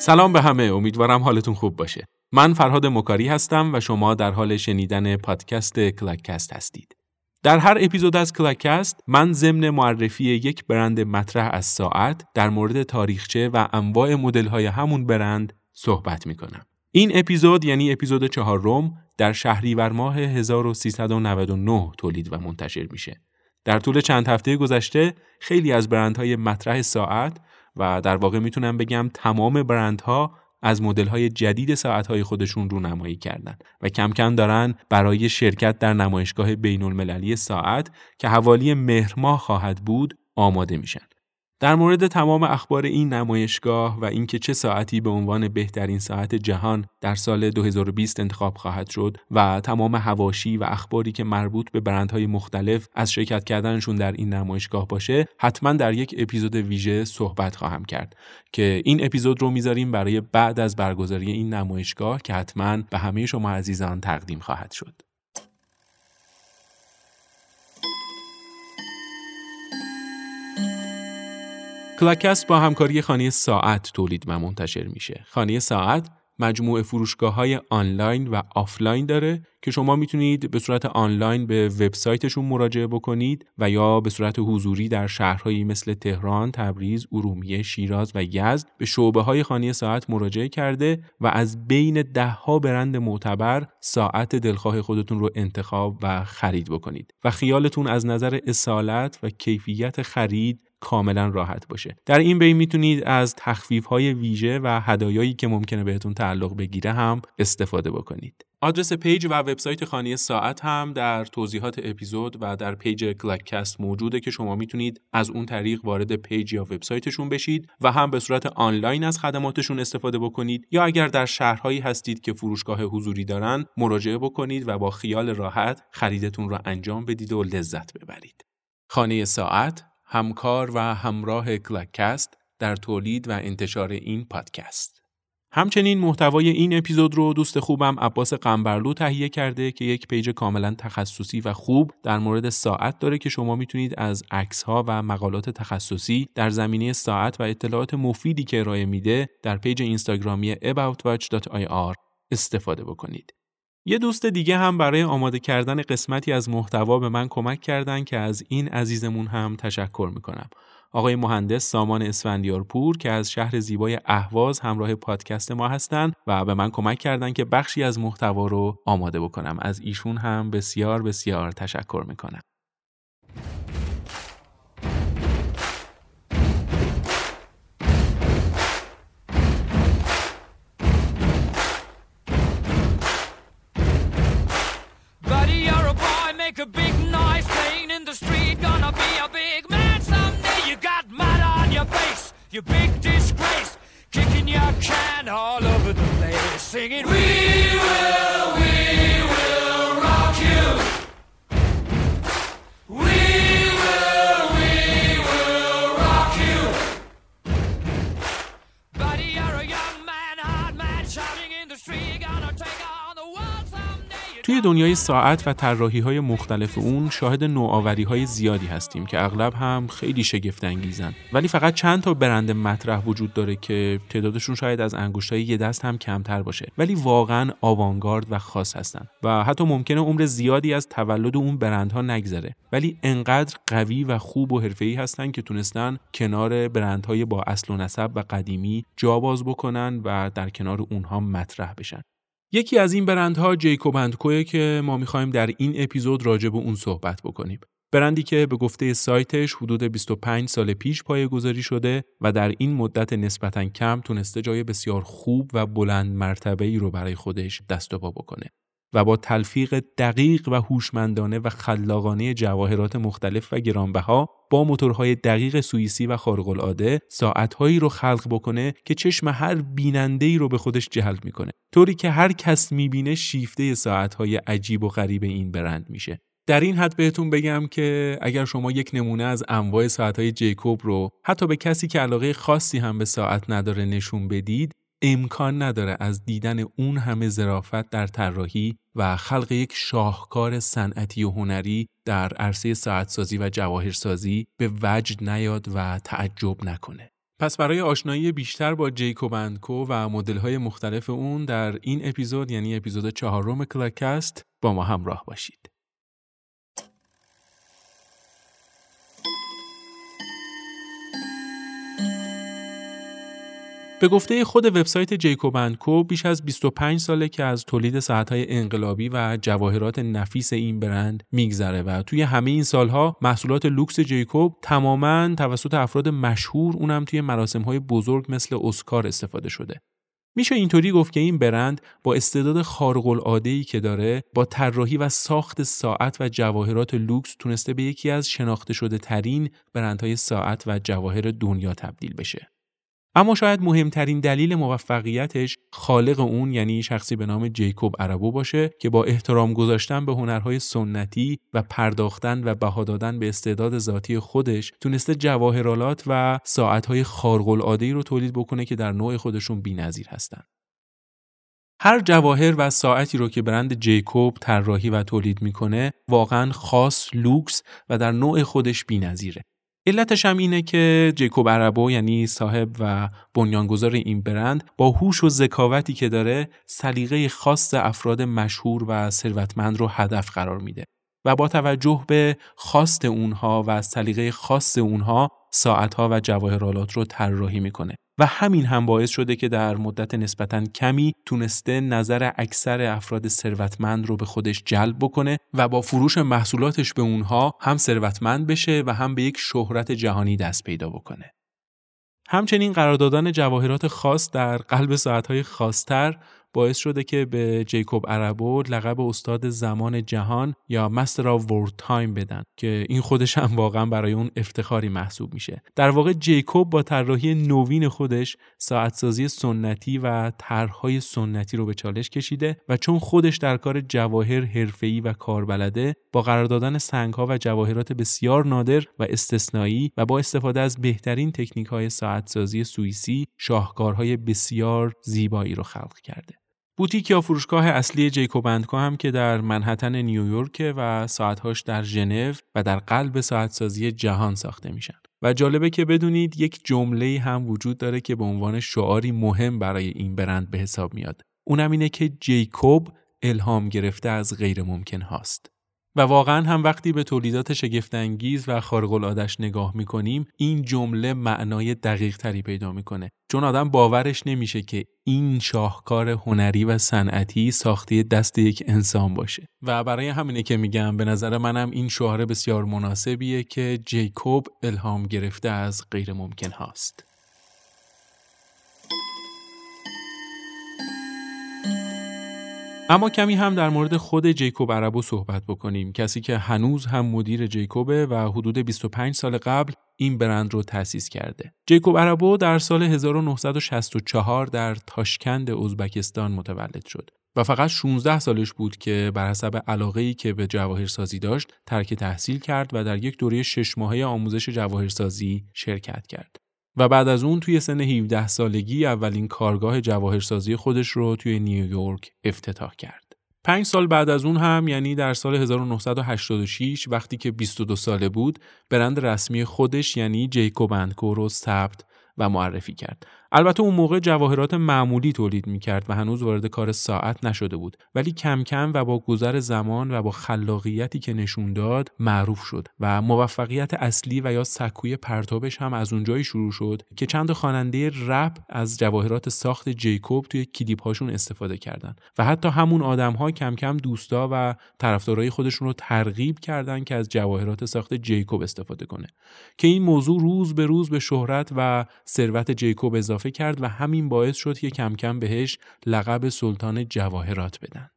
سلام به همه امیدوارم حالتون خوب باشه من فرهاد مکاری هستم و شما در حال شنیدن پادکست کلاکست هستید در هر اپیزود از کلاکست من ضمن معرفی یک برند مطرح از ساعت در مورد تاریخچه و انواع مدل همون برند صحبت می کنم. این اپیزود یعنی اپیزود چهارم در شهریور ماه 1399 تولید و منتشر میشه. در طول چند هفته گذشته خیلی از برندهای مطرح ساعت و در واقع می‌تونم بگم تمام برندها از مدل‌های جدید ساعت‌های خودشون رو نمایی کردن و کم کم دارن برای شرکت در نمایشگاه بین المللی ساعت که حوالی مهر ماه خواهد بود آماده میشن. در مورد تمام اخبار این نمایشگاه و اینکه چه ساعتی به عنوان بهترین ساعت جهان در سال 2020 انتخاب خواهد شد و تمام هواشی و اخباری که مربوط به برندهای مختلف از شرکت کردنشون در این نمایشگاه باشه حتما در یک اپیزود ویژه صحبت خواهم کرد که این اپیزود رو می‌ذاریم برای بعد از برگزاری این نمایشگاه که حتما به همه شما عزیزان تقدیم خواهد شد. کلاکست با همکاری خانه ساعت تولید و منتشر میشه. خانه ساعت مجموعه فروشگاه های آنلاین و آفلاین داره که شما می‌تونید به صورت آنلاین به وبسایتشون مراجعه بکنید و یا به صورت حضوری در شهرهایی مثل تهران، تبریز، ارومیه، شیراز و یزد به شعبه های خانه ساعت مراجعه کرده و از بین دهها برند معتبر ساعت دلخواه خودتون رو انتخاب و خرید بکنید و خیالتون از نظر اصالت و کیفیت خرید کاملا راحت باشه در این بین می‌تونید از تخفیف های ویژه و هدایایی که ممکنه بهتون تعلق بگیره هم استفاده بکنید آدرس page و وبسایت خانه ساعت هم در توضیحات اپیزود و در page کلاکست موجوده که شما می‌تونید از اون طریق وارد page یا وبسایتشون بشید و هم به صورت آنلاین از خدماتشون استفاده بکنید یا اگر در شهرهایی هستید که فروشگاه حضوری دارن مراجعه بکنید و با خیال راحت خریدتون را انجام بدید و لذت ببرید. خانه ساعت همکار و همراه کلاکست در تولید و انتشار این پادکست. همچنین محتوای این اپیزود رو دوست خوبم عباس قنبرلو تهیه کرده که یک page کاملا تخصصی و خوب در مورد ساعت داره که شما می‌تونید از عکس ها و مقالات تخصصی در زمینه ساعت و اطلاعات مفیدی که ارائه میده در page اینستاگرامی aboutwatch.ir استفاده بکنید. یه دوست دیگه هم برای آماده کردن قسمتی از محتوا به من کمک کردن که از این عزیزمون هم تشکر می‌کنم. آقای مهندس سامان اسفندیارپور که از شهر زیبای اهواز همراه پادکست ما هستند و به من کمک کردن که بخشی از محتوا رو آماده بکنم. از ایشون هم بسیار بسیار تشکر می‌کنم. Face, you big disgrace. Kicking your can all over the place, singing, We will, دنیای ساعت و طراحی های مختلف اون شاهد نوآوری های زیادی هستیم که اغلب هم خیلی شگفت انگیزن. ولی فقط چند تا برند مطرح وجود داره که تعدادشون شاید از انگشتای یه دست هم کمتر باشه ولی واقعا آوانگارد و خاص هستن و حتی ممکنه عمر زیادی از تولد اون برندها نگذره. ولی انقدر قوی و خوب و حرفه‌ای هستن که تونستن کنار برندهای با اصل و نسب و قدیمی جا باز بکنن و در کنار اونها مطرح بشن. یکی از این برندها جیکوب اندکوه که ما می‌خوایم در این اپیزود راجع به اون صحبت بکنیم. برندی که به گفته سایتش حدود 25 سال پیش پایه گذاری شده و در این مدت نسبتا کم تونسته جای بسیار خوب و بلند مرتبه ای رو برای خودش دست و پا بکنه. و با تلفیق دقیق و هوشمندانه و خلاقانه جواهرات مختلف و گرانبها با موتورهای دقیق سوئیسی و خارق العاده ساعتهایی رو خلق بکنه که چشم هر بیننده ای رو به خودش جلب می‌کنه. طوری که هر کس می‌بینه شیفته ساعتهای عجیب و غریب این برند میشه. در این حد بهتون بگم که اگر شما یک نمونه از انواع ساعتهای جیکوب رو حتی به کسی که علاقه خاصی هم به ساعت نداره نشون بدید امکان نداره از دیدن اون همه ظرافت در طراحی و خلق یک شاهکار صنعتی و هنری در عرصه ساعتسازی و جواهرسازی به وجد نیاد و تعجب نکنه. پس برای آشنایی بیشتر با جیکوب اندکو و مدل‌های مختلف اون در این اپیزود یعنی اپیزود چهارم کلاکست با ما همراه باشید. به گفته خود وبسایت Jacob & Co بیش از 25 ساله که از تولید ساعتهای انقلابی و جواهرات نفیس این برند میگذره و توی همه این سالها محصولات لوکس Jacob تماما توسط افراد مشهور اونم توی مراسمهای بزرگ مثل اسکار استفاده شده. میشه اینطوری گفت که این برند با استعداد خارق العاده که داره با طراحی و ساخت ساعت و جواهرات لوکس تونسته به یکی از شناخته شده ترین برندهای ساعت و جواهر دنیا تبدیل بشه. اما شاید مهمترین دلیل موفقیتش خالق اون یعنی شخصی به نام جیکوب عربو باشه که با احترام گذاشتن به هنرهای سنتی و پرداختن و بها دادن به استعداد ذاتی خودش تونسته جواهرالات و ساعتهای خارق رو تولید بکنه که در نوع خودشون بی‌نظیر هستن. هر جواهر و ساعتی رو که برند جیکوب طراحی و تولید می‌کنه واقعا خاص لوکس و در نوع خودش بی‌نظیره. علتش هم اینه که جیکوب عربو یعنی صاحب و بنیانگذار این برند با هوش و ذکاوتی که داره سلیقه خاص افراد مشهور و ثروتمند رو هدف قرار میده و با توجه به خواست اونها و سلیقه خاص اونها ساعتها و جواهرالات رو طراحی می‌کنه. و همین هم باعث شده که در مدت نسبتا کمی تونسته نظر اکثر افراد ثروتمند رو به خودش جلب بکنه و با فروش محصولاتش به اونها هم ثروتمند بشه و هم به یک شهرت جهانی دست پیدا بکنه. همچنین قرار دادن جواهرات خاص در قلب ساعتهای خاصتر باعث شده که به جیکوب آرابو لقب استاد زمان جهان یا Master of World Time بدن که این خودش هم واقعا برای اون افتخاری محسوب میشه. در واقع جیکوب با طراحی نوین خودش ساعتسازی سنتی و طرحهای سنتی رو به چالش کشیده و چون خودش در کار جواهر حرفه‌ای و کاربلده با قرار دادن سنگها و جواهرات بسیار نادر و استثنایی و با استفاده از بهترین تکنیک های ساعتسازی سوئیسی شاهکارهای بسیار زیبایی رو خلق کرده. بوتیک یا فروشگاه اصلی جیکوب اندکو هم که در منحتن نیویورک و ساعتهاش در ژنو و در قلب ساعتسازی جهان ساخته میشن. و جالبه که بدونید یک جمله هم وجود داره که به عنوان شعاری مهم برای این برند به حساب میاد. اونم اینه که جیکوب الهام گرفته از غیر ممکن هاست. و واقعا هم وقتی به تولیدات شگفتانگیز و خارق العادش نگاه می‌کنیم این جمله معنای دقیق تری پیدا می‌کنه. چون آدم باورش نمیشه که این شاهکار هنری و صنعتی ساخته دست یک انسان باشه. و برای همینه که میگم به نظر منم این شعار بسیار مناسبیه که جیکوب الهام گرفته از غیر ممکن هاست. اما کمی هم در مورد خود جیکوب عربو صحبت بکنیم کسی که هنوز هم مدیر جیکوبه و حدود 25 سال قبل این برند رو تأسیس کرده. جیکوب عربو در سال 1964 در تاشکند ازبکستان متولد شد و فقط 16 سالش بود که بر حسب علاقه‌ای که به جواهرسازی داشت ترک تحصیل کرد و در یک دوره شش ماهه آموزش جواهرسازی شرکت کرد. و بعد از اون توی سن 17 سالگی اولین کارگاه جواهرسازی خودش رو توی نیویورک افتتاح کرد. پنج سال بعد از اون هم یعنی در سال 1986 وقتی که 22 ساله بود برند رسمی خودش یعنی جیکوب اندکو رو ثبت و معرفی کرد البته اون موقع جواهرات معمولی تولید می‌کرد و هنوز وارد کار ساعت نشده بود. ولی کم کم و با گذر زمان و با خلاقیتی که نشون داد معروف شد و موفقیت اصلی و یا سکوی پرتابش هم از اونجایی شروع شد که چند خواننده رپ از جواهرات ساخت جیکوب توی کلیپ هاشون استفاده کردن. و حتی همون آدم ها کم کم دوستا و طرفدارای خودشون رو ترغیب کردن که از جواهرات ساخت جیکوب استفاده کنه. که این موضوع روز به روز به شهرت و ثروت جیکوب اضافه اضافه کرد و همین باعث شد که کم کم بهش لقب سلطان جواهرات بدن.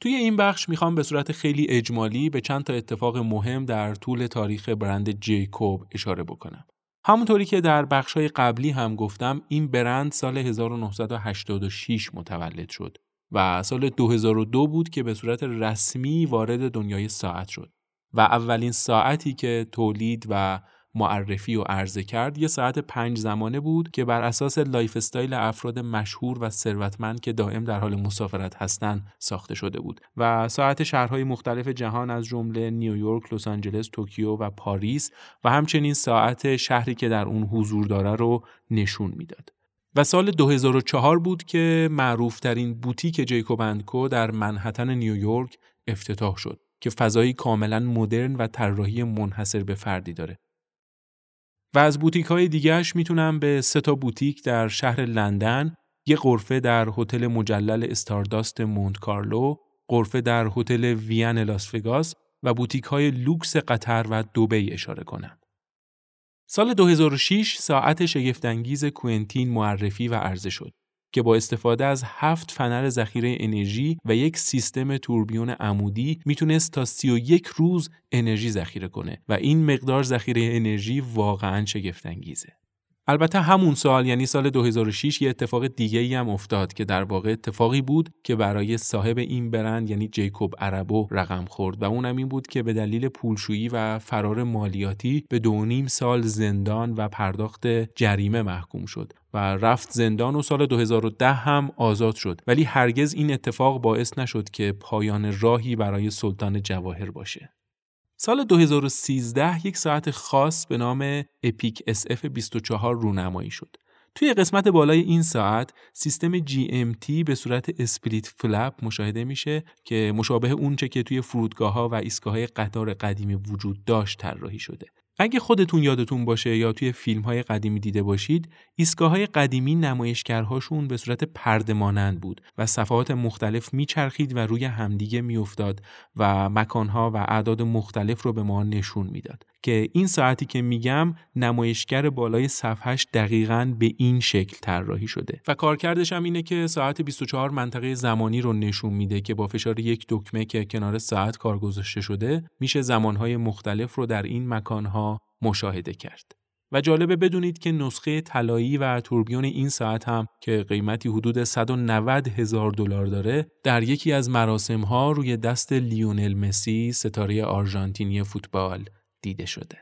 توی این بخش می‌خوام به صورت خیلی اجمالی به چند تا اتفاق مهم در طول تاریخ برند جیکوب اشاره بکنم. همونطوری که در بخشهای قبلی هم گفتم این برند سال 1986 متولد شد و سال 2002 بود که به صورت رسمی وارد دنیای ساعت شد و اولین ساعتی که تولید و معرفی و عرضه کرد یه ساعت پنج زمانه بود که بر اساس lifestyle افراد مشهور و ثروتمند که دائم در حال مسافرت هستند ساخته شده بود و ساعت شهرهای مختلف جهان از جمله نیویورک، لس آنجلس، توکیو و پاریس و همچنین ساعت شهری که در اون حضور داره رو نشون می‌داد. و سال 2004 بود که معروفترین بوتیک Jacob & Co در منهتن نیویورک افتتاح شد که فضایی کاملا مدرن و طراحی منحصر به فردی داره. و از بوتیک های دیگهش می‌تونم به سه تا بوتیک در شهر لندن، یه غرفه در هتل مجلل استارداست مونت کارلو، غرفه در هتل Wynn لاس و بوتیک های لوکس قطر و دوبی اشاره کنم. سال 2006 ساعت شگفتانگیز کوئنتین معرفی و عرضه شد که با استفاده از هفت فنر ذخیره انرژی و یک سیستم توربیون عمودی می‌تونست تا 31 روز انرژی ذخیره کنه و این مقدار ذخیره انرژی واقعا شگفتانگیزه. البته همون سال یعنی سال 2006 یه اتفاق دیگه ای هم افتاد که در واقع اتفاقی بود که برای صاحب این برند یعنی جیکوب عربو رقم خورد و اونم این بود که به دلیل پولشویی و فرار مالیاتی به دو نیم سال زندان و پرداخت جریمه محکوم شد و رفت زندان و سال 2010 هم آزاد شد. ولی هرگز این اتفاق باعث نشد که پایان راهی برای سلطان جواهر باشه. سال 2013 یک ساعت خاص به نام اپیک SF 24 رونمایی شد. توی قسمت بالای این ساعت سیستم GMT به صورت اسپلیت فلپ مشاهده میشه که مشابه اونچه که توی فرودگاه ها و ایستگاه قطار قدیمی وجود داشت طراحی شده. اگه خودتون یادتون باشه یا توی فیلم های قدیمی دیده باشید ایستگاه های قدیمی نمایشگرهاشون به صورت پرده مانند بود و صفحات مختلف میچرخید و روی همدیگه میافتاد و مکانها و اعداد مختلف رو به ما نشون می‌داد. که این ساعتی که میگم نمایشگر بالای صفحش دقیقا به این شکل طراحی شده و کارکردش هم اینه که ساعت 24 منطقه زمانی رو نشون میده که با فشار یک دکمه که کنار ساعت کار گذاشته شده میشه زمانهای مختلف رو در این مکانها مشاهده کرد. و جالبه بدونید که نسخه طلایی و توربیون این ساعت هم که قیمتی حدود 190 هزار دلار داره در یکی از مراسم ها روی دست لیونل مسی ستاره آرژانتینی فوتبال دیده شده.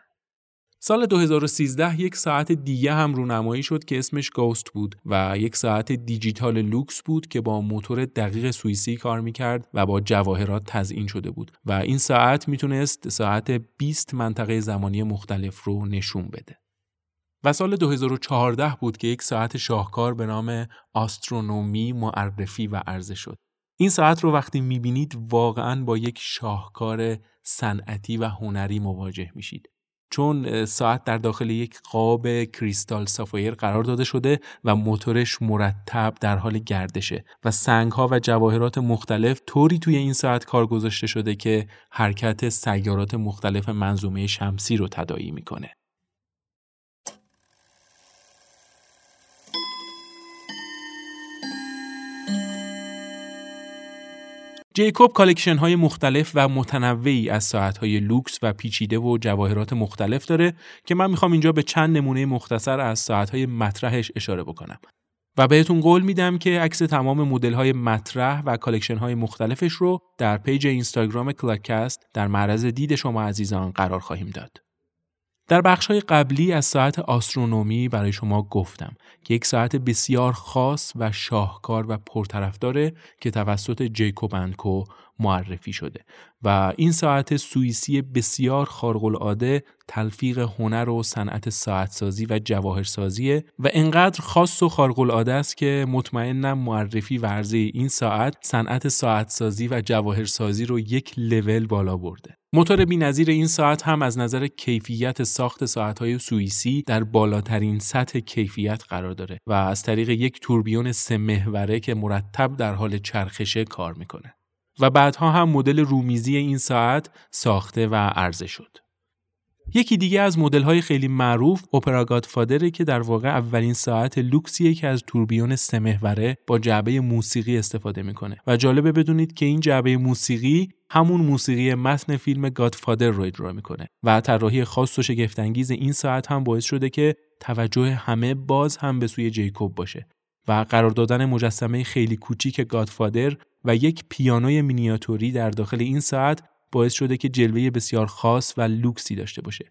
سال 2013 یک ساعت دیگه هم رونمایی شد که اسمش گوست بود و یک ساعت دیجیتال لوکس بود که با موتور دقیق سوئیسی کار می‌کرد و با جواهرات تزئین شده بود و این ساعت می‌تونست ساعت 20 منطقه زمانی مختلف رو نشون بده. و سال 2014 بود که یک ساعت شاهکار به نام آسترونومی معرفی و عرضه شد. این ساعت رو وقتی می‌بینید واقعا با یک شاهکار صنعتی و هنری مواجه میشید. چون ساعت در داخل یک قاب کریستال سافایر قرار داده شده و موتورش مرتب در حال گردشه و سنگ ها و جواهرات مختلف طوری توی این ساعت کار گذاشته شده که حرکت سیارات مختلف منظومه شمسی رو تدایی می‌کنه. Jacob collection های مختلف و متنوعی از ساعت های لوکس و پیچیده و جواهرات مختلف داره که من می‌خوام اینجا به چند نمونه مختصر از ساعت های مطرحش اشاره بکنم. و بهتون قول میدم که عکس تمام مدل های مطرح و collection های مختلفش رو در page اینستاگرام کلاکست در معرض دید شما عزیزان قرار خواهیم داد. در بخش قبلی از ساعت Astronomia برای شما گفتم که یک ساعت بسیار خاص و شاهکار و پرطرفداره که توسط جیکوب انکو معرفی شده و این ساعت سوئیسی بسیار خارق العاده تلفیق هنر و صنعت ساعتسازی و جواهرسازیه و انقدر خاص و خارق العاده است که مطمئنم معرفی ورزه این ساعت صنعت ساعتسازی و جواهرسازی رو یک لول بالا برده. موتور بینظیر این ساعت هم از نظر کیفیت ساخت ساعتهای سوئیسی در بالاترین سطح کیفیت قرار داره و از طریق یک توربیون سه محوره که مرتب در حال چرخشه کار می‌کنه. و بعدها هم مدل رومیزی این ساعت ساخته و عرضه شد. یکی دیگه از مدل خیلی معروف اپرا گادفادره که در واقع اولین ساعت لوکسیه که از توربیون سمهوره با جعبه موسیقی استفاده می‌کنه. و جالبه بدونید که این جعبه موسیقی همون موسیقی متن فیلم گادفادر رو اجرا می‌کنه و طراحی خاص و شگفتانگیز این ساعت هم باعث شده که توجه همه باز هم به سوی جیکوب باشه و قرار دادن مجسمه خیلی کوچیک گادفادر و یک پیانوی مینیاتوری در داخل این ساعت باعث شده که جلوه بسیار خاص و لوکسی داشته باشه.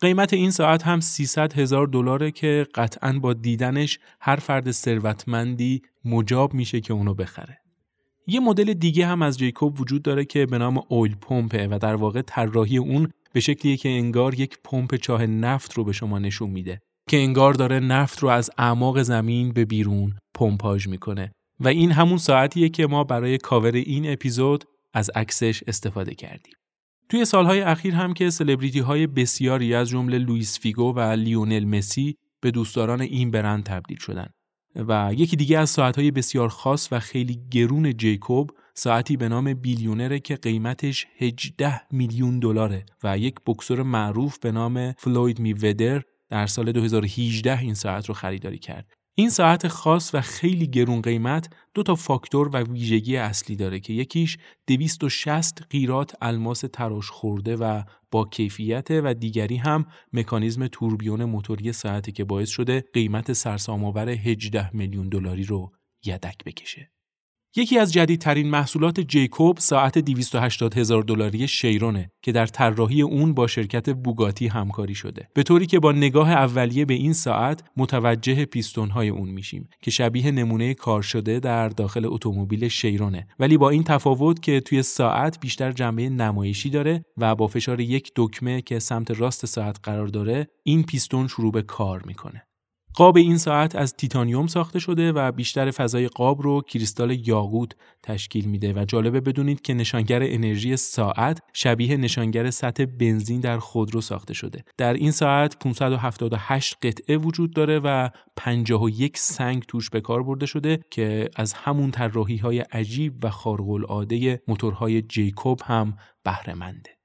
قیمت این ساعت هم 300 هزار دلاره که قطعا با دیدنش هر فرد ثروتمندی مجاب میشه که اونو بخره. یه مدل دیگه هم از جیکوب وجود داره که به نام اویل پمپه و در واقع طراحی اون به شکلیه که انگار یک پمپ چاه نفت رو به شما نشون میده که انگار داره نفت رو از اعماق زمین به بیرون پمپاژ می‌کنه و این همون ساعتیه که ما برای کاور این اپیزود از عکسش استفاده کردیم. توی سالهای اخیر هم که سلبریتی های بسیاری از جمله لوئیس فیگو و لیونل مسی به دوستداران این برند تبدیل شدن و یکی دیگه از ساعتهای بسیار خاص و خیلی گرون Jacob ساعتی به نام Billionaire ه که قیمتش 18 میلیون دلاره و یک بوکسور معروف به نام فلوید میودر در سال 2018 این ساعت رو خریداری کرد این ساعت خاص و خیلی گرون قیمت دو تا فاکتور و ویژگی اصلی داره که یکیش 260 قیرات الماس تراش خورده و با کیفیت و دیگری هم مکانیزم توربیون موتوری ساعتی که باعث شده قیمت سرسام‌آور 18 میلیون دلاری رو یدک بکشه. یکی از جدیدترین محصولات جیکوب ساعت 280 هزار دلاری شیرونه که در طراحی اون با شرکت بوگاتی همکاری شده. به طوری که با نگاه اولیه به این ساعت متوجه پیستون های اون میشیم که شبیه نمونه کار شده در داخل اتومبیل شیرونه. ولی با این تفاوت که توی ساعت بیشتر جنبه نمایشی داره و با فشار یک دکمه که سمت راست ساعت قرار داره این پیستون شروع به کار می‌کنه. قاب این ساعت از تیتانیوم ساخته شده و بیشتر فضای قاب رو کریستال یاقوت تشکیل میده و جالبه بدونید که نشانگر انرژی ساعت شبیه نشانگر سطح بنزین در خودرو ساخته شده. در این ساعت 578 قطعه وجود داره و 51 سنگ توش به کار برده شده که از همون طراحی های عجیب و خارق العاده موتورهای جیکوب هم بهره منده.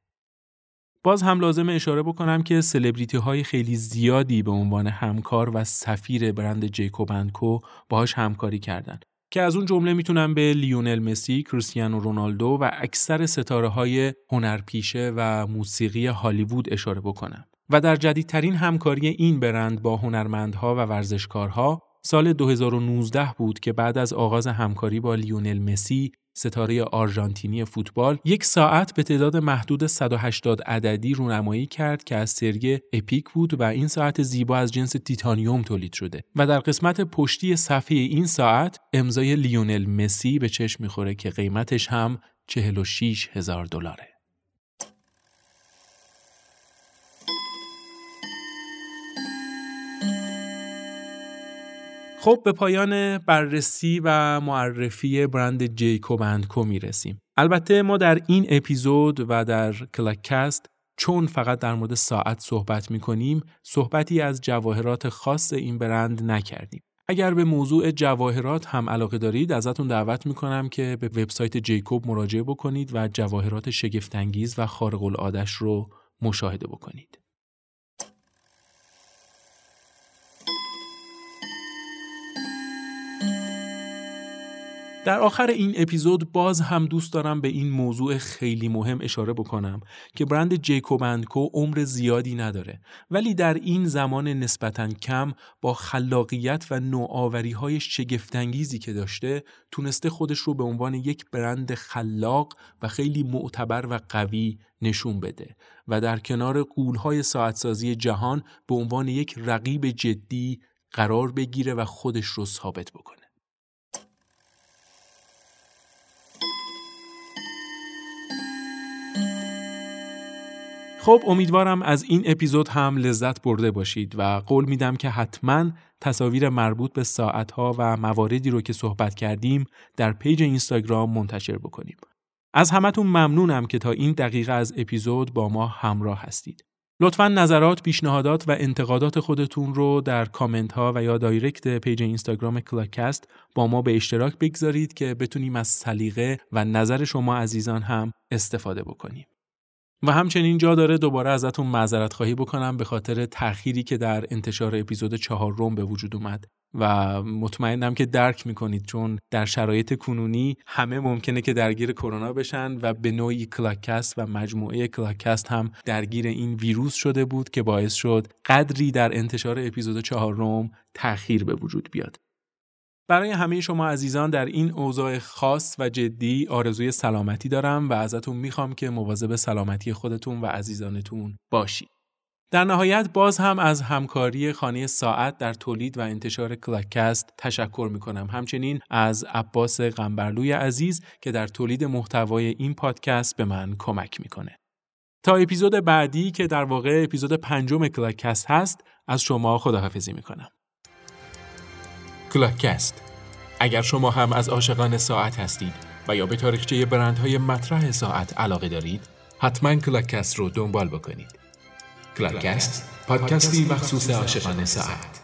باز هم لازم اشاره بکنم که سلبریتی های خیلی زیادی به عنوان همکار و سفیر برند جیکوبندکو باهاش همکاری کردن که از اون جمله می‌تونم به لیونل مسی، کریستیانو رونالدو و اکثر ستاره های هنرپیشه و موسیقی هالیوود اشاره بکنم. و در جدیدترین همکاری این برند با هنرمندها و ورزشکارها سال 2019 بود که بعد از آغاز همکاری با لیونل مسی ستاره آرژانتینی فوتبال یک ساعت به تعداد محدود 180 عددی رونمایی کرد که از سری اپیک بود و این ساعت زیبا از جنس تیتانیوم تولید شده و در قسمت پشتی صفحه این ساعت امضای لیونل مسی به چشم می‌خوره که قیمتش هم 46 هزار دلاره. خب به پایان بررسی و معرفی برند جیکوب اندکو می‌رسیم. البته ما در این اپیزود و در کلکست چون فقط در مورد ساعت صحبت می کنیم صحبتی از جواهرات خاص این برند نکردیم. اگر به موضوع جواهرات هم علاقه دارید ازتون دعوت می کنم که به وبسایت جیکوب مراجعه بکنید و جواهرات شگفتانگیز و خارق العادش رو مشاهده بکنید. در آخر این اپیزود باز هم دوست دارم به این موضوع خیلی مهم اشاره بکنم که برند جیکوبندکو عمر زیادی نداره ولی در این زمان نسبتا کم با خلاقیت و نوآوری های شگفتانگیزی که داشته تونسته خودش رو به عنوان یک برند خلاق و خیلی معتبر و قوی نشون بده و در کنار قولهای ساعتسازی جهان به عنوان یک رقیب جدی قرار بگیره و خودش رو ثابت بکنه. خب امیدوارم از این اپیزود هم لذت برده باشید و قول میدم که حتما تصاویر مربوط به ساعتها و مواردی رو که صحبت کردیم در پیج اینستاگرام منتشر بکنیم. از همتون ممنونم که تا این دقیقه از اپیزود با ما همراه هستید. لطفا نظرات، پیشنهادات و انتقادات خودتون رو در کامنت ها و یا direct page اینستاگرام کلاکست با ما به اشتراک بگذارید که بتونیم از سلیقه و نظر شما عزیزان هم استفاده بکنیم. و همچنین جا داره دوباره ازتون معذرت خواهی بکنم به خاطر تأخیری که در انتشار اپیزود چهارم به وجود اومد. و مطمئنم که درک می‌کنید چون در شرایط کنونی همه ممکنه که درگیر کرونا بشن و به نوعی کلاکست و مجموعه کلاکست هم درگیر این ویروس شده بود که باعث شد قدری در انتشار اپیزود چهارم تأخیر به وجود بیاد. برای همه شما عزیزان در این اوضاع خاص و جدی آرزوی سلامتی دارم و ازتون می‌خوام که مواظب سلامتی خودتون و عزیزانتون باشید. در نهایت باز هم از همکاری خانه ساعت در تولید و انتشار کلاکست تشکر می کنم. همچنین از عباس قنبرلوی عزیز که در تولید محتوای این پادکست به من کمک می‌کنه. تا اپیزود بعدی که در واقع اپیزود پنجم کلاکست هست از شما خداحافظی می‌کنم. کلاکست اگر شما هم از عاشقان ساعت هستید و یا به تاریخچه برندهای مطرح ساعت علاقه دارید حتما کلاکست رو دنبال بکنید. کلاکست پادکستی مخصوص عاشقان ساعت.